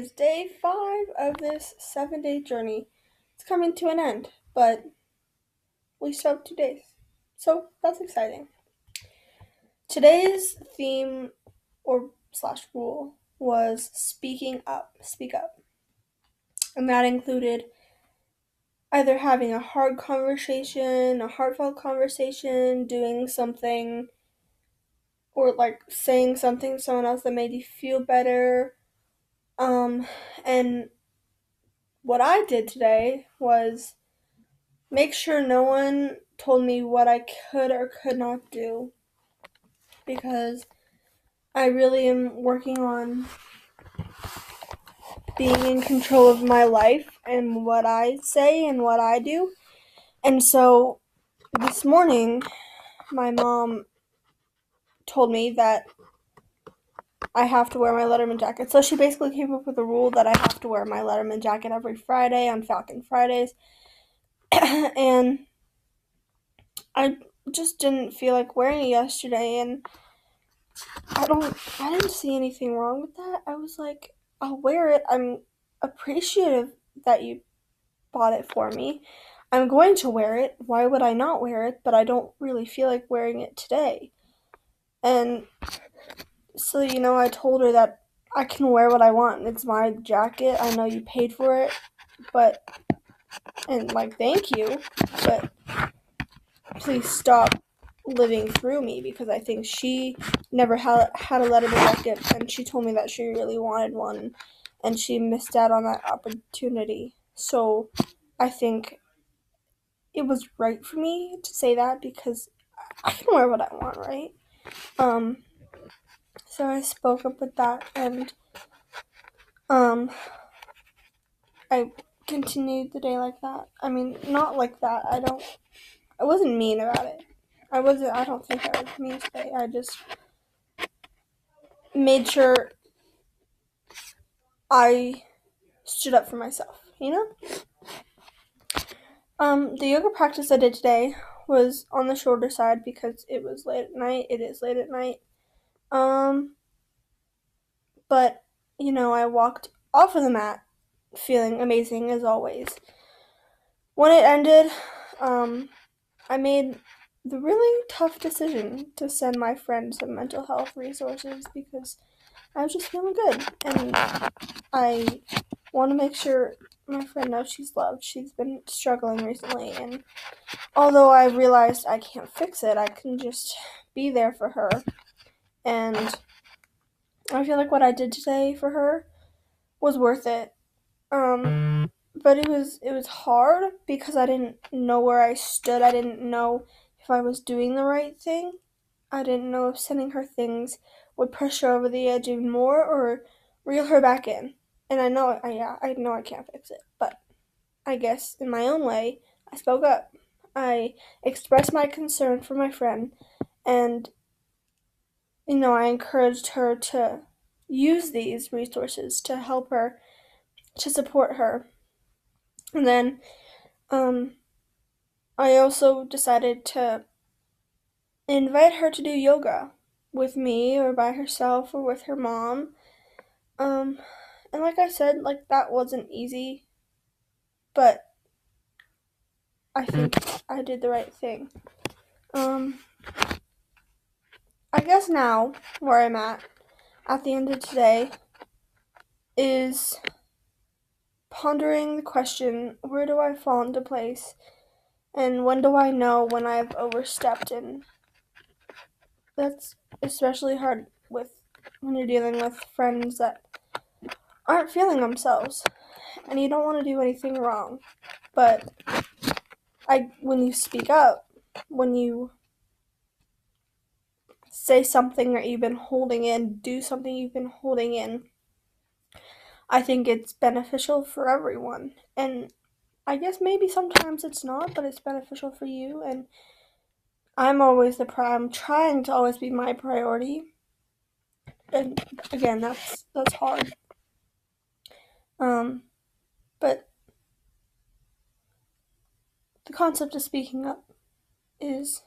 is day five of this seven day journey. It's coming to an end, but we still have two days. So that's exciting. Today's theme or slash rule was speaking up, speak up. And that included either having a hard conversation, a heartfelt conversation, doing something, or like saying something to someone else that made you feel better. Um, and what I did today was make sure no one told me what I could or could not do because I really am working on being in control of my life and what I say and what I do. And so this morning, my mom told me that I have to wear my Letterman jacket. So she basically came up with a rule that I have to wear my Letterman jacket every Friday on Falcon Fridays. and I just didn't feel like wearing it yesterday and I don't I didn't see anything wrong with that. I was like, I'll wear it. I'm appreciative that you bought it for me. I'm going to wear it. Why would I not wear it? But I don't really feel like wearing it today. And so, you know, I told her that I can wear what I want. It's my jacket. I know you paid for it, but and like thank you, but please stop living through me because I think she never had had a Letterman jacket and she told me that she really wanted one and she missed out on that opportunity. So I think it was right for me to say that because I can wear what I want, right? Um so I spoke up with that and um I continued the day like that. I mean, not like that. I don't I wasn't mean about it. I wasn't. I don't think I was mean today. I just made sure I stood up for myself. You know. Um, the yoga practice I did today was on the shorter side because it was late at night. It is late at night. Um, but you know, I walked off of the mat feeling amazing as always. When it ended, um, I made the really tough decision to send my friend some mental health resources because I was just feeling good. And I want to make sure my friend knows she's loved. She's been struggling recently. And although I realized I can't fix it, I can just be there for her. And I feel like what I did today for her was worth it. Um, but it was it was hard because I didn't know where I stood. I didn't know if I was doing the right thing. I didn't know if sending her things would push her over the edge even more or reel her back in. And I know, I, yeah, I know I can't fix it, but I guess in my own way, I spoke up. I expressed my concern for my friend, and you know, I encouraged her to use these resources to help her, to support her. And then, um, I also decided to invite her to do yoga with me or by herself or with her mom. Um, and like I said, like that wasn't easy, but I think I did the right thing. Um, I guess now where I'm at at the end of today is pondering the question where do I fall into place? And when do I know when I've overstepped? And that's especially hard with when you're dealing with friends that aren't feeling themselves. And you don't want to do anything wrong. But I when you speak up when you say something that you've been holding in do something you've been holding in I think it's beneficial for everyone and I guess maybe sometimes it's not, but it's beneficial for you. And I'm always the pri- I'm trying to always be my priority. And again, that's that's hard. Um, but the concept of speaking up is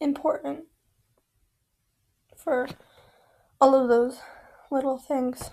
important for all of those little things.